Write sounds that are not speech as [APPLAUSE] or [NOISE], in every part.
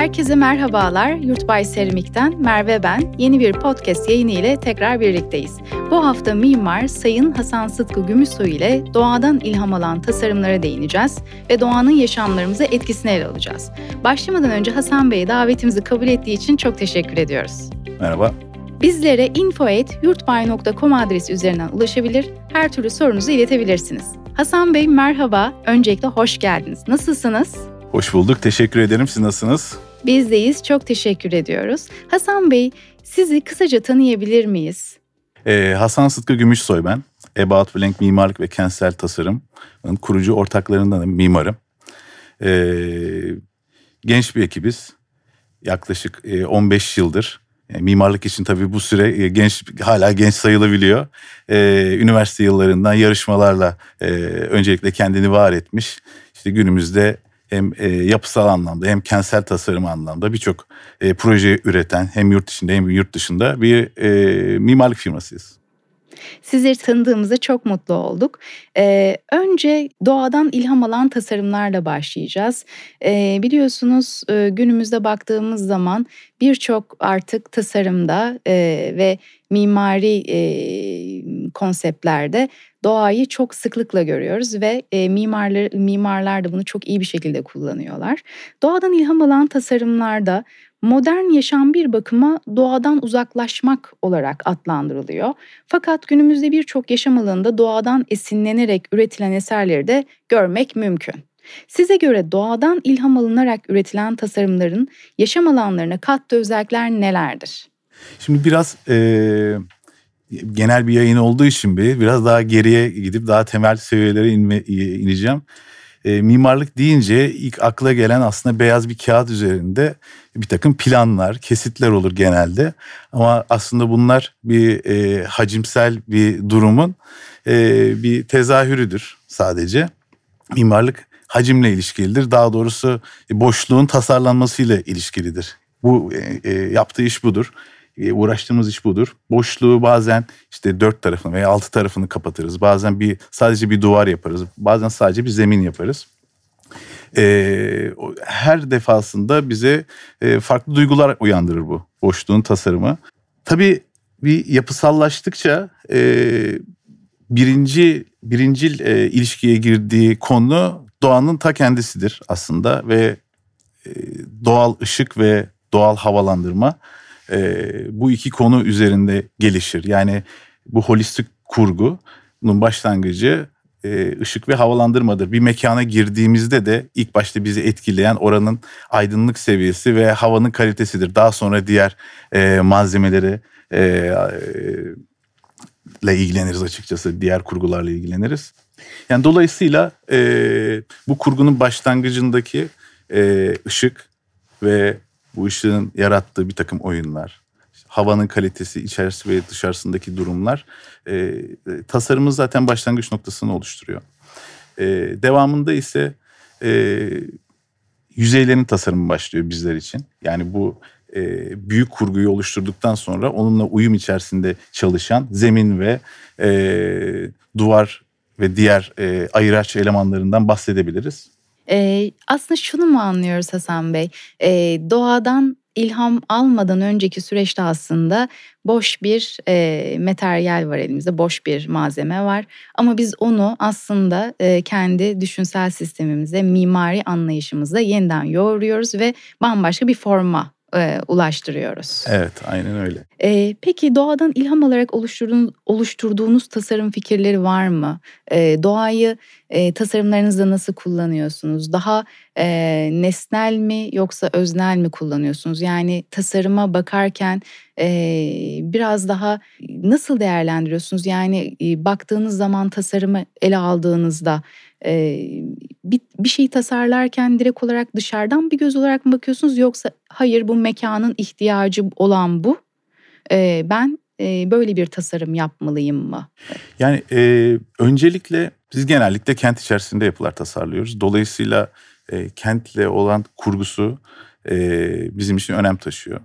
Herkese merhabalar. Yurtbay Seramik'ten Merve ben. Yeni bir podcast yayını ile tekrar birlikteyiz. Bu hafta mimar Sayın Hasan Sıtkı Gümüşsoy ile doğadan ilham alan tasarımlara değineceğiz ve doğanın yaşamlarımıza etkisini ele alacağız. Başlamadan önce Hasan Bey'e davetimizi kabul ettiği için çok teşekkür ediyoruz. Merhaba. Bizlere info.yurtbay.com adresi üzerinden ulaşabilir, her türlü sorunuzu iletebilirsiniz. Hasan Bey merhaba, öncelikle hoş geldiniz. Nasılsınız? Hoş bulduk, teşekkür ederim. Siz nasılsınız? Bizdeyiz, çok teşekkür ediyoruz. Hasan Bey, sizi kısaca tanıyabilir miyiz? Ee, Hasan Sıtkı Gümüşsoy ben. About Blank Mimarlık ve Kentsel Tasarım'ın kurucu ortaklarındanım, mimarım. Ee, genç bir ekibiz. Yaklaşık 15 e, yıldır. E, mimarlık için tabii bu süre e, genç hala genç sayılabiliyor. Ee, üniversite yıllarından yarışmalarla öncelikle kendini var etmiş. İşte günümüzde hem e, yapısal anlamda hem kentsel tasarım anlamda birçok e, proje üreten hem yurt içinde hem yurt dışında bir e, mimarlık firmasıyız. Sizleri tanıdığımızda çok mutlu olduk. Ee, önce doğadan ilham alan tasarımlarla başlayacağız. Ee, biliyorsunuz e, günümüzde baktığımız zaman birçok artık tasarımda e, ve mimari e, konseptlerde doğayı çok sıklıkla görüyoruz ve e, mimarlar mimarlar da bunu çok iyi bir şekilde kullanıyorlar. Doğadan ilham alan tasarımlarda modern yaşam bir bakıma doğadan uzaklaşmak olarak adlandırılıyor. Fakat günümüzde birçok yaşam alanında doğadan esinlenerek üretilen eserleri de görmek mümkün. Size göre doğadan ilham alınarak üretilen tasarımların yaşam alanlarına kattığı özellikler nelerdir? Şimdi biraz e, genel bir yayın olduğu için bir biraz daha geriye gidip daha temel seviyelere inme, ineceğim. E, mimarlık deyince ilk akla gelen aslında beyaz bir kağıt üzerinde bir takım planlar, kesitler olur genelde. Ama aslında bunlar bir e, hacimsel bir durumun e, bir tezahürüdür sadece. Mimarlık hacimle ilişkilidir. Daha doğrusu boşluğun tasarlanmasıyla ilişkilidir. Bu e, e, yaptığı iş budur. E, uğraştığımız iş budur. Boşluğu bazen işte dört tarafını veya altı tarafını kapatırız. Bazen bir sadece bir duvar yaparız. Bazen sadece bir zemin yaparız. Ee, her defasında bize e, farklı duygular uyandırır bu boşluğun tasarımı. Tabii bir yapısallaştıkça e, birinci birincil e, ilişkiye girdiği konu doğanın ta kendisidir aslında ve e, doğal ışık ve doğal havalandırma e, bu iki konu üzerinde gelişir. Yani bu holistik kurgunun başlangıcı e, ışık ve havalandırmadır. Bir mekana girdiğimizde de ilk başta bizi etkileyen oranın aydınlık seviyesi ve havanın kalitesidir. Daha sonra diğer e, malzemeleri e, e, ile ilgileniriz açıkçası. Diğer kurgularla ilgileniriz. Yani dolayısıyla e, bu kurgunun başlangıcındaki e, ışık ve bu ışığın yarattığı bir takım oyunlar, havanın kalitesi, içerisi ve dışarısındaki durumlar e, e, tasarımın zaten başlangıç noktasını oluşturuyor. E, devamında ise e, yüzeylerin tasarımı başlıyor bizler için. Yani bu e, büyük kurguyu oluşturduktan sonra onunla uyum içerisinde çalışan zemin ve e, duvar ve diğer e, ayıraç elemanlarından bahsedebiliriz. Ee, aslında şunu mu anlıyoruz Hasan Bey? Ee, doğadan ilham almadan önceki süreçte aslında boş bir e, materyal var elimizde, boş bir malzeme var. Ama biz onu aslında e, kendi düşünsel sistemimize, mimari anlayışımızda yeniden yoğuruyoruz ve bambaşka bir forma e, ulaştırıyoruz. Evet, aynen öyle. E, peki doğadan ilham alarak oluşturduğunuz, oluşturduğunuz tasarım fikirleri var mı? E, doğayı e, tasarımlarınızda nasıl kullanıyorsunuz? Daha e, nesnel mi yoksa öznel mi kullanıyorsunuz? Yani tasarıma bakarken e, biraz daha nasıl değerlendiriyorsunuz? Yani e, baktığınız zaman tasarımı ele aldığınızda e, bir, bir şey tasarlarken direkt olarak dışarıdan bir göz olarak mı bakıyorsunuz yoksa hayır bu mekanın ihtiyacı olan bu e, ben e, böyle bir tasarım yapmalıyım mı? Yani e, öncelikle biz genellikle kent içerisinde yapılar tasarlıyoruz. Dolayısıyla e, kentle olan kurgusu e, bizim için önem taşıyor.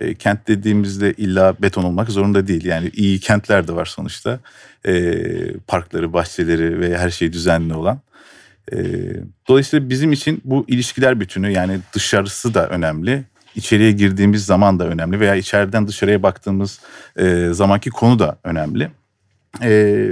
E, kent dediğimizde illa beton olmak zorunda değil. Yani iyi kentler de var sonuçta. E, parkları, bahçeleri ve her şey düzenli olan. E, dolayısıyla bizim için bu ilişkiler bütünü yani dışarısı da önemli. İçeriye girdiğimiz zaman da önemli veya içeriden dışarıya baktığımız e, zamanki konu da önemli. E,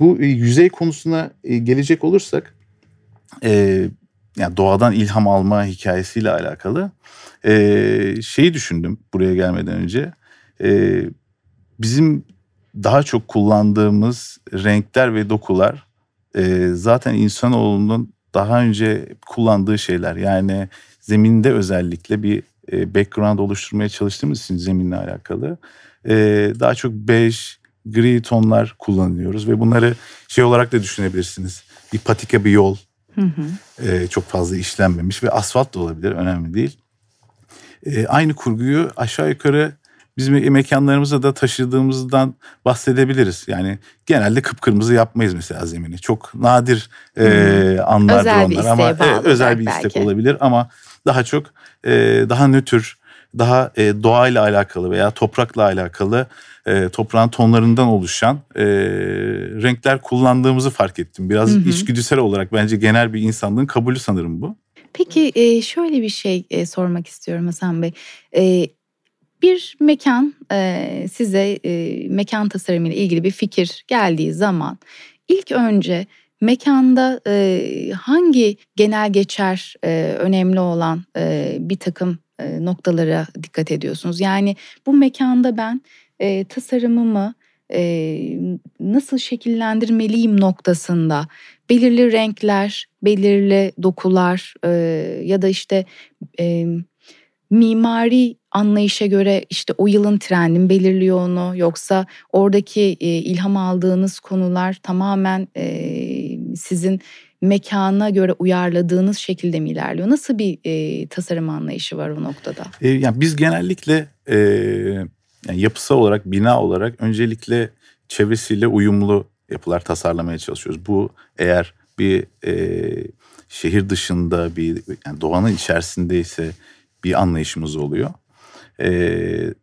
bu yüzey konusuna e, gelecek olursak e, yani doğadan ilham alma hikayesiyle alakalı e, şeyi düşündüm buraya gelmeden önce. E, bizim daha çok kullandığımız renkler ve dokular e, zaten insanoğlunun daha önce kullandığı şeyler. Yani zeminde özellikle bir e, background oluşturmaya çalıştığımız için zeminle alakalı e, daha çok bej, gri tonlar kullanıyoruz ve bunları şey olarak da düşünebilirsiniz. Bir patika bir yol. Hı hı. E, çok fazla işlenmemiş ve asfalt da olabilir önemli değil. E, aynı kurguyu aşağı yukarı bizim mekanlarımıza da taşıdığımızdan bahsedebiliriz. Yani genelde kıpkırmızı yapmayız mesela zemini. Çok nadir hmm. e, anlardır özel onlar ama evet, özel bir belki. istek olabilir ama daha çok e, daha nötr, daha e, doğayla alakalı veya toprakla alakalı e, toprağın tonlarından oluşan e, renkler kullandığımızı fark ettim. Biraz hı hı. içgüdüsel olarak bence genel bir insanlığın kabulü sanırım bu. Peki e, şöyle bir şey e, sormak istiyorum Hasan Bey. E, bir mekan e, size e, mekan tasarımıyla ilgili bir fikir geldiği zaman ilk önce mekanda e, hangi genel geçer e, önemli olan e, bir takım e, noktalara dikkat ediyorsunuz? Yani bu mekanda ben e, tasarımımı e, nasıl şekillendirmeliyim noktasında belirli renkler, belirli dokular e, ya da işte e, mimari anlayışa göre işte o yılın trendin belirliyor onu yoksa oradaki e, ilham aldığınız konular tamamen e, sizin mekana göre uyarladığınız şekilde mi ilerliyor? Nasıl bir e, tasarım anlayışı var o noktada? E, yani biz genellikle e, yani yapısal olarak, bina olarak öncelikle çevresiyle uyumlu yapılar tasarlamaya çalışıyoruz. Bu eğer bir e, şehir dışında bir yani doğanın içerisindeyse bir anlayışımız oluyor. Ee,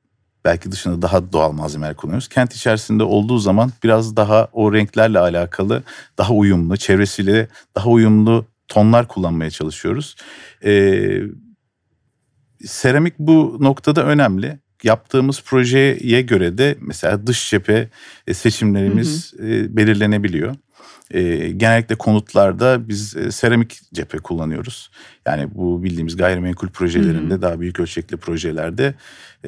belki dışında daha doğal malzemeler kullanıyoruz. Kent içerisinde olduğu zaman biraz daha o renklerle alakalı daha uyumlu, çevresiyle daha uyumlu tonlar kullanmaya çalışıyoruz. Ee, seramik bu noktada önemli. Yaptığımız projeye göre de mesela dış cephe e, seçimlerimiz hı hı. E, belirlenebiliyor. E, genellikle konutlarda biz e, seramik cephe kullanıyoruz. Yani bu bildiğimiz gayrimenkul projelerinde hı hı. daha büyük ölçekli projelerde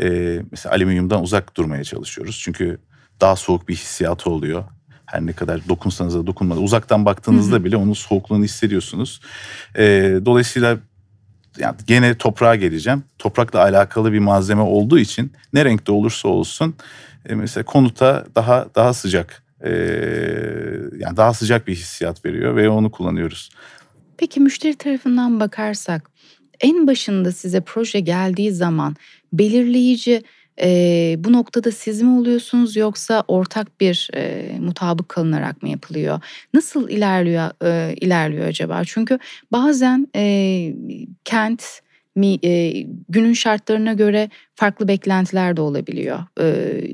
e, mesela alüminyumdan uzak durmaya çalışıyoruz. Çünkü daha soğuk bir hissiyatı oluyor. Her ne kadar dokunsanız da dokunmadan uzaktan baktığınızda hı hı. bile onun soğukluğunu hissediyorsunuz. E, dolayısıyla yani gene toprağa geleceğim. Toprakla alakalı bir malzeme olduğu için ne renkte olursa olsun e, mesela konuta daha daha sıcak e, yani daha sıcak bir hissiyat veriyor ve onu kullanıyoruz. Peki müşteri tarafından bakarsak en başında size proje geldiği zaman belirleyici e, bu noktada siz mi oluyorsunuz yoksa ortak bir e, mutabık kalınarak mı yapılıyor? Nasıl ilerliyor e, ilerliyor acaba? Çünkü bazen e, kent mi, e, günün şartlarına göre farklı beklentiler de olabiliyor. E,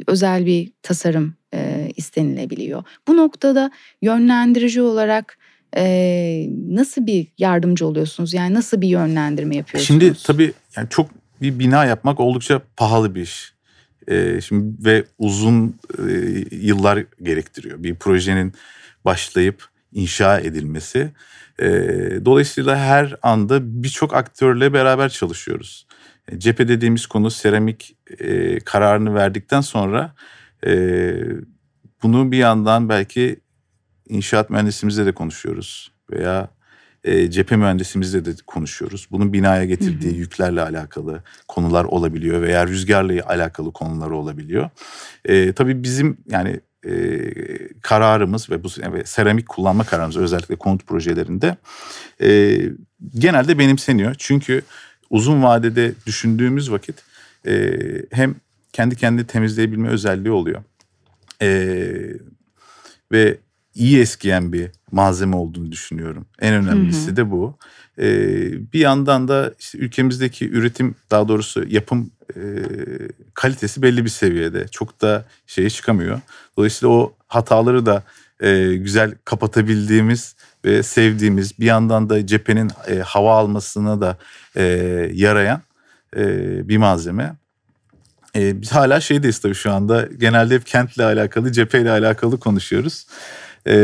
özel bir tasarım e, istenilebiliyor. Bu noktada yönlendirici olarak e, nasıl bir yardımcı oluyorsunuz? Yani nasıl bir yönlendirme yapıyorsunuz? Şimdi tabii yani çok bir bina yapmak oldukça pahalı bir iş. E, şimdi ve uzun e, yıllar gerektiriyor. Bir projenin başlayıp inşa edilmesi. E, dolayısıyla her anda birçok aktörle beraber çalışıyoruz. E, cephe dediğimiz konu seramik e, kararını verdikten sonra e, bunu bir yandan belki inşaat mühendisimizle de konuşuyoruz veya e, cephe mühendisimizle de konuşuyoruz. Bunun binaya getirdiği hı hı. yüklerle alakalı konular olabiliyor veya rüzgarla alakalı konular olabiliyor. E, tabii bizim yani e, kararımız ve bu ve seramik kullanma kararımız özellikle konut projelerinde e, genelde benimseniyor. Çünkü uzun vadede düşündüğümüz vakit e, hem kendi kendini temizleyebilme özelliği oluyor. E, ve iyi eskiyen bir malzeme olduğunu düşünüyorum. En önemlisi hı hı. de bu. Ee, bir yandan da işte ülkemizdeki üretim daha doğrusu yapım e, kalitesi belli bir seviyede. Çok da şeye çıkamıyor. Dolayısıyla o hataları da e, güzel kapatabildiğimiz ve sevdiğimiz bir yandan da cephenin e, hava almasına da e, yarayan e, bir malzeme. E, biz hala şeydeyiz tabii şu anda. Genelde hep kentle alakalı, cepheyle alakalı konuşuyoruz. E,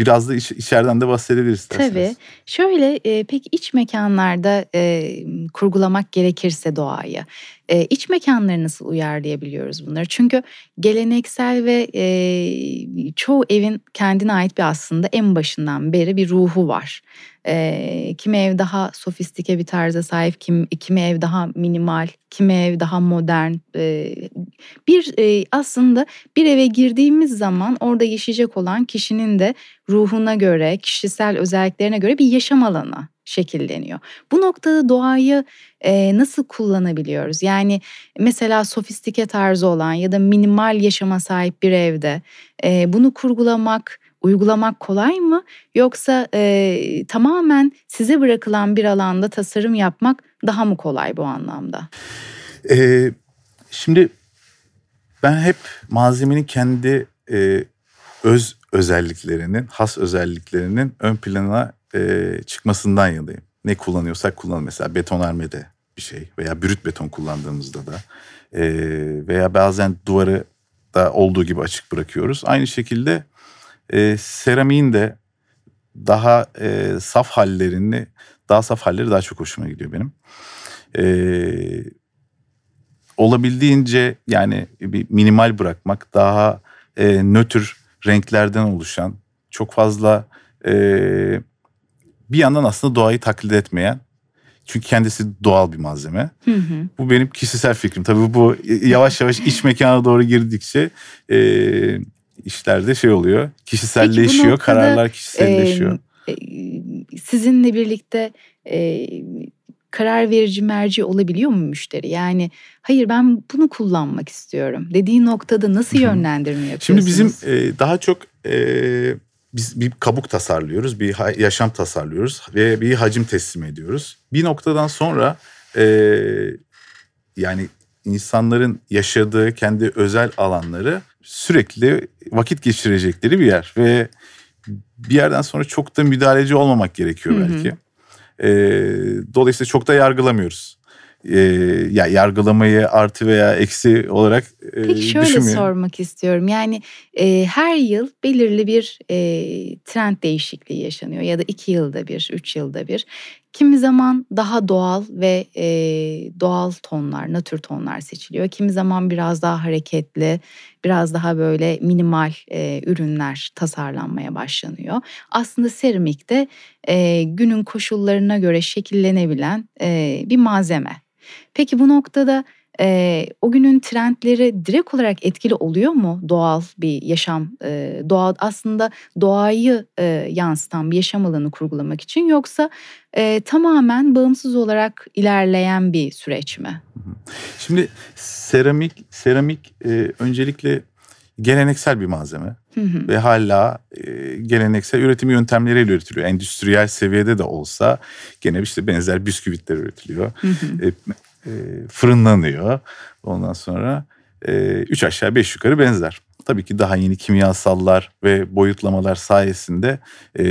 biraz da iç, içeriden de bahsedebiliriz. Tabii. Şöyle e, peki iç mekanlarda e, kurgulamak gerekirse doğayı e, iç mekanları nasıl uyarlayabiliyoruz bunları? Çünkü geleneksel ve e, çoğu evin kendine ait bir aslında en başından beri bir ruhu var. E, kimi ev daha sofistike bir tarza sahip, kim, kimi ev daha minimal, kimi ev daha modern. E, bir e, aslında bir eve girdiğimiz zaman orada yaşayacak olan kişinin de ruhuna göre, kişisel özelliklerine göre bir yaşam alanı şekilleniyor. Bu noktada doğayı e, nasıl kullanabiliyoruz? Yani mesela sofistike tarzı olan ya da minimal yaşama sahip bir evde e, bunu kurgulamak, uygulamak kolay mı? Yoksa e, tamamen size bırakılan bir alanda tasarım yapmak daha mı kolay bu anlamda? Ee, şimdi ben hep malzemenin kendi e, öz özelliklerinin, has özelliklerinin ön plana e, çıkmasından yanayım. Ne kullanıyorsak kullanalım. Mesela betonarmede bir şey veya brüt beton kullandığımızda da e, veya bazen duvarı da olduğu gibi açık bırakıyoruz. Aynı şekilde e, seramiğin de daha e, saf hallerini, daha saf halleri daha çok hoşuma gidiyor benim. E, olabildiğince yani bir minimal bırakmak, daha e, nötr renklerden oluşan, çok fazla e, bir yandan aslında doğayı taklit etmeyen çünkü kendisi doğal bir malzeme. Hı hı. Bu benim kişisel fikrim. Tabii bu yavaş yavaş iç [LAUGHS] mekana doğru girdikçe e, işlerde şey oluyor. Kişiselleşiyor, noktada, kararlar kişiselleşiyor. E, sizinle birlikte e, karar verici merci olabiliyor mu müşteri? Yani hayır ben bunu kullanmak istiyorum dediği noktada nasıl yönlendirme yapıyorsunuz? Şimdi bizim e, daha çok e, biz bir kabuk tasarlıyoruz, bir yaşam tasarlıyoruz ve bir hacim teslim ediyoruz. Bir noktadan sonra e, yani insanların yaşadığı kendi özel alanları sürekli vakit geçirecekleri bir yer ve bir yerden sonra çok da müdahaleci olmamak gerekiyor belki. Hı hı. E, dolayısıyla çok da yargılamıyoruz. E, ya yargılamayı artı veya eksi olarak e, Peki şöyle sormak istiyorum. Yani e, her yıl belirli bir e, trend değişikliği yaşanıyor ya da iki yılda bir, üç yılda bir. Kimi zaman daha doğal ve e, doğal tonlar, natür tonlar seçiliyor. Kimi zaman biraz daha hareketli, biraz daha böyle minimal e, ürünler tasarlanmaya başlanıyor. Aslında seramikte e, günün koşullarına göre şekillenebilen e, bir malzeme. Peki bu noktada e, o günün trendleri direkt olarak etkili oluyor mu doğal bir yaşam, e, doğal aslında doğayı e, yansıtan bir yaşam alanı kurgulamak için yoksa e, tamamen bağımsız olarak ilerleyen bir süreç mi? Şimdi seramik seramik e, öncelikle geleneksel bir malzeme hı hı. ve hala e, geleneksel üretim yöntemleriyle üretiliyor. Endüstriyel seviyede de olsa gene işte benzer bisküvitler üretiliyor. Hı hı. E, e, fırınlanıyor. Ondan sonra e, üç aşağı beş yukarı benzer. Tabii ki daha yeni kimyasallar ve boyutlamalar sayesinde e,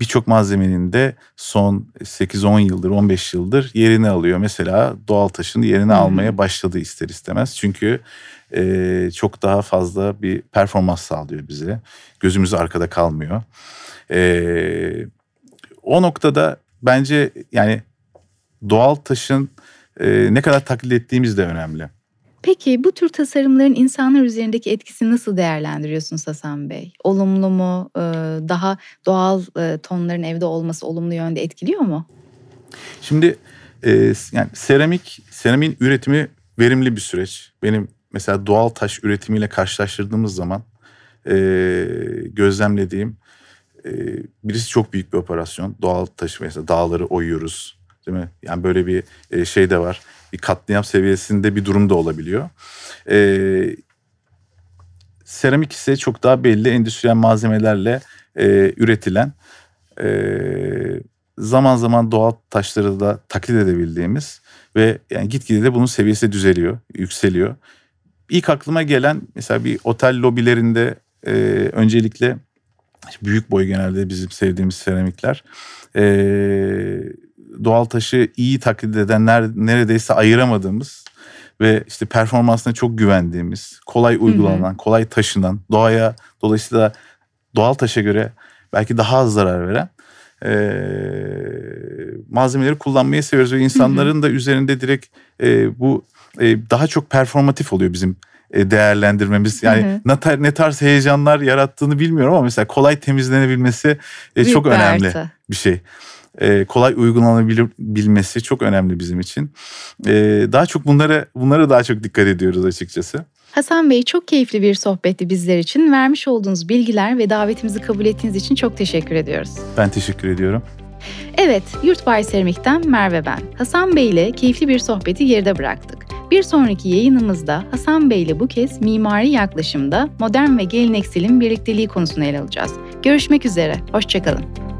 birçok malzemenin de son 8-10 yıldır 15 yıldır yerini alıyor. Mesela doğal taşın yerini hmm. almaya başladı ister istemez. Çünkü e, çok daha fazla bir performans sağlıyor bize. Gözümüz arkada kalmıyor. E, o noktada bence yani doğal taşın e, ne kadar taklit ettiğimiz de önemli. Peki bu tür tasarımların insanlar üzerindeki etkisini nasıl değerlendiriyorsunuz Hasan Bey? Olumlu mu? E, daha doğal e, tonların evde olması olumlu yönde etkiliyor mu? Şimdi e, yani seramik, seramiğin üretimi verimli bir süreç. Benim mesela doğal taş üretimiyle karşılaştırdığımız zaman gözlemlediğim birisi çok büyük bir operasyon. Doğal taşı mesela dağları oyuyoruz Değil mi? Yani böyle bir e, şey de var. Bir katliam seviyesinde bir durum da olabiliyor. Ee, seramik ise çok daha belli endüstriyel malzemelerle e, üretilen e, zaman zaman doğal taşları da taklit edebildiğimiz ve yani gitgide de bunun seviyesi düzeliyor, yükseliyor. ilk aklıma gelen mesela bir otel lobilerinde e, öncelikle büyük boy genelde bizim sevdiğimiz seramikler. E, doğal taşı iyi taklit edenler neredeyse ayıramadığımız ve işte performansına çok güvendiğimiz, kolay uygulanan, hı hı. kolay taşınan, doğaya dolayısıyla doğal taşa göre belki daha az zarar veren e, malzemeleri kullanmayı seviyoruz ve insanların hı hı. da üzerinde direkt e, bu e, daha çok performatif oluyor bizim değerlendirmemiz. Yani hı hı. Ne, tar, ne tarz heyecanlar yarattığını bilmiyorum ama mesela kolay temizlenebilmesi e, çok önemli artı. bir şey. E, kolay uygulanabilmesi çok önemli bizim için. E, daha çok bunlara bunlara daha çok dikkat ediyoruz açıkçası. Hasan Bey çok keyifli bir sohbetti bizler için. Vermiş olduğunuz bilgiler ve davetimizi kabul ettiğiniz için çok teşekkür ediyoruz. Ben teşekkür ediyorum. Evet, Yurtbay Seramik'ten Merve ben. Hasan Bey ile keyifli bir sohbeti geride bıraktık. Bir sonraki yayınımızda Hasan Bey ile bu kez mimari yaklaşımda modern ve gelenekselin birlikteliği konusunu ele alacağız. Görüşmek üzere, hoşçakalın.